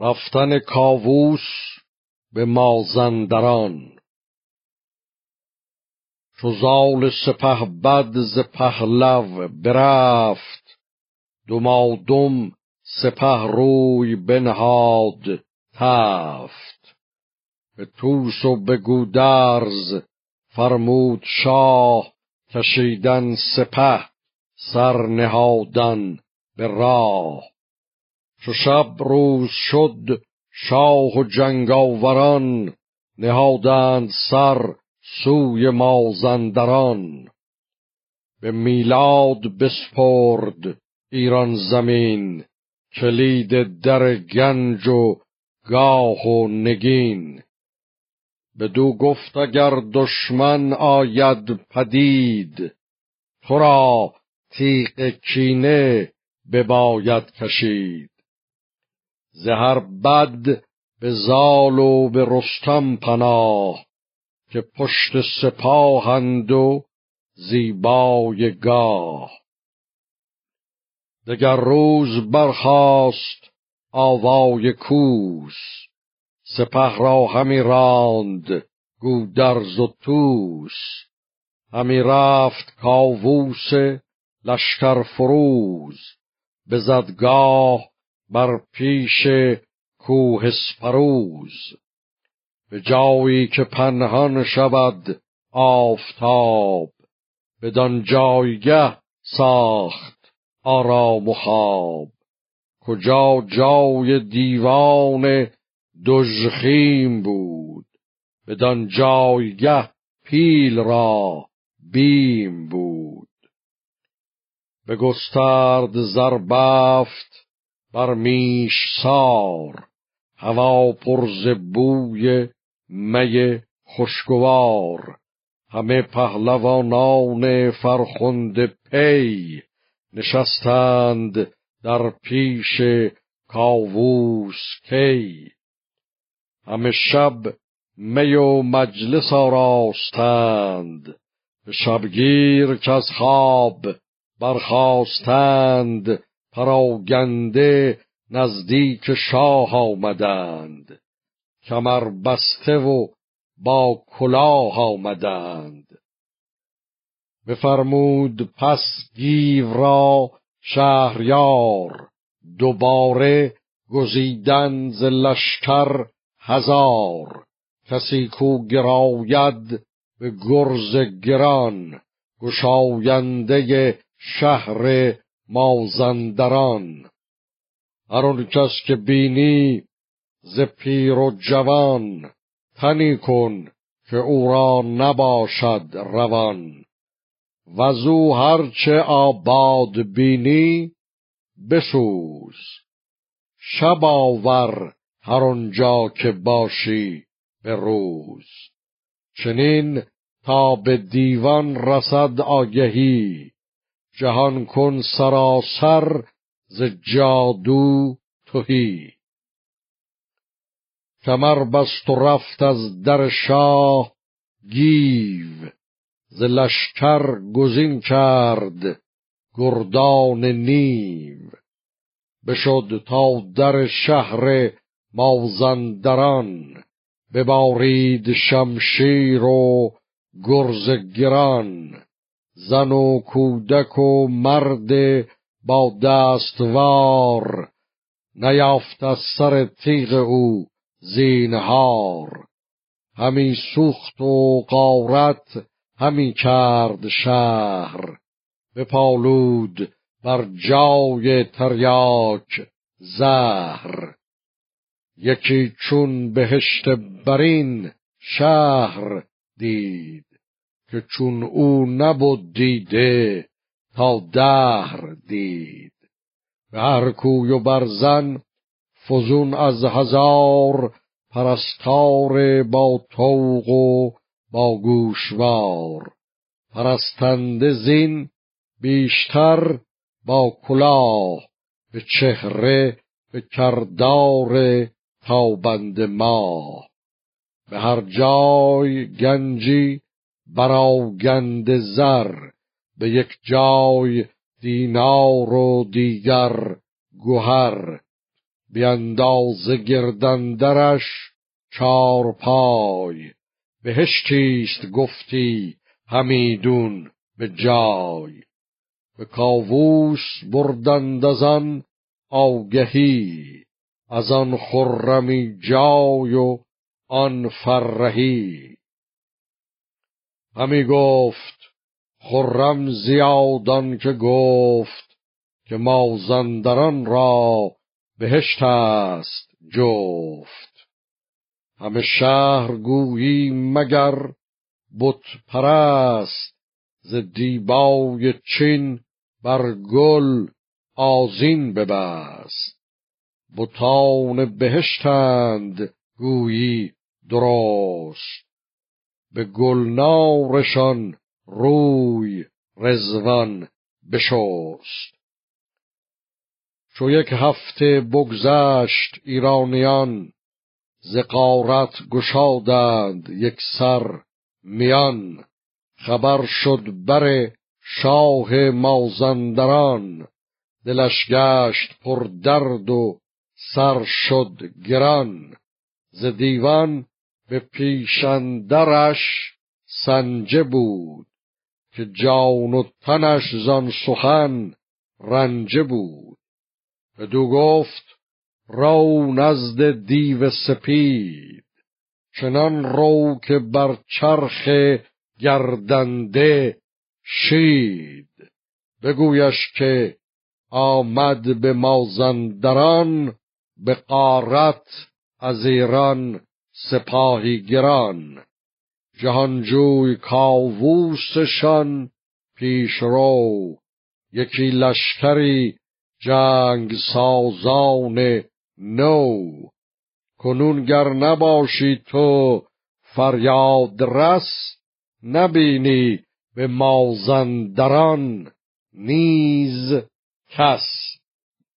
رفتن کاووس به مازندران. چو زال سپه بد ز پهلو برفت دمادم سپه روی بنهاد تفت. به توس و به گودرز فرمود شاه کشیدن سپه سر نهادن به راه. چو شب روز شد شاه و جنگاوران نهادند سر سوی مازندران به میلاد بسپرد ایران زمین کلید در گنج و گاه و نگین بدو گفت اگر دشمن آید پدید تو را تیغ کینه بباید کشید زهر بد به زال و به رستم پناه که پشت سپاهند و زیبای گاه. دگر روز برخاست آوای کوس سپه را همی راند گودرز و توس همی رفت کاووس لشکر فروز به زدگاه بر پیش کوه سپروز. به جایی که پنهان شود آفتاب بدان جایگه ساخت آرام و خواب. کجا جای دیوان دژخیم بود بدان جایگه پیل را بیم بود. به گسترد زربفت بر میش سار هوا پرز بوی می خوشگوار همه پهلوانان فرخنده پی نشستند در پیش کاووس کی. همه شب می و مجلس آراستند به شبگیر که از خواب برخواستند پراگنده نزدیک شاه آمدند. کمر بسته و با کلاه آمدند. بفرمود پس گیو را شهریار دوباره گزیدن ز لشکر هزار. کسی کو گراید به گرز گران گشاینده شهر مازندران هر کس که بینی ز پیر و جوان تنی کن که او را نباشد روان. وزو هرچه آباد بینی بسوز. شب آور هر آنجا که باشی به روز. چنین تا به دیوان رسد آگهی جهان کن سراسر ز جادو توهی کمر بست و رفت از در شاه گیو ز لشکر گزین کرد گردان نیو. بشد تا در شهر مازندران ببارید شمشیر و گرز گران. زن و کودک و مرد با دستوار نیافت از سر تیغ او زینهار. همی سوخت و قارت همی کرد شهر. بپالود بر جای تریاک زهر. یکی چون بهشت برین شهر دید. که چون او نبود دیده تا دهر دید. به هر کوی و برزن فزون از هزار پرستار با توق و با گوشوار. پرستنده زین بیشتر با کلاه به چهره به کردار تابند ماه. به هر جای گنجی براگند زر به یک جای دینار و دیگر گوهر بیانداز گردندرش چار پای. بهشتیست گفتی همیدون به جای. به کاووس بردند از آن آگهی از آن خرمی جای و آن فرهی. همی گفت خرم زیادان که گفت که مازندران را بهشت است جفت. همه شهر گویی مگر بت پرست ز دیبای چین بر گل آزین ببست. بتان بهشتند گویی درست. به گلنارشان روی رزوان بشست. چو یک هفته بگذشت ایرانیان ز غارت گشادند یک سر میان. خبر شد بر شاه مازندران دلش گشت پر درد و سر شد گران. ز دیوان به پیشندرش سنجه بود که جان و تنش زان سخن رنجه بود. بدو گفت رو نزد دیو سپید چنان رو که بر چرخ گردنده شید. بگویش که آمد به مازندران به قارت از ایران سپاهی گران جهانجوی کاووسشان پیش رو یکی لشکری جنگ سازان نو. کنون گر نباشی تو فریاد رس نبینی به مازندران نیز کس.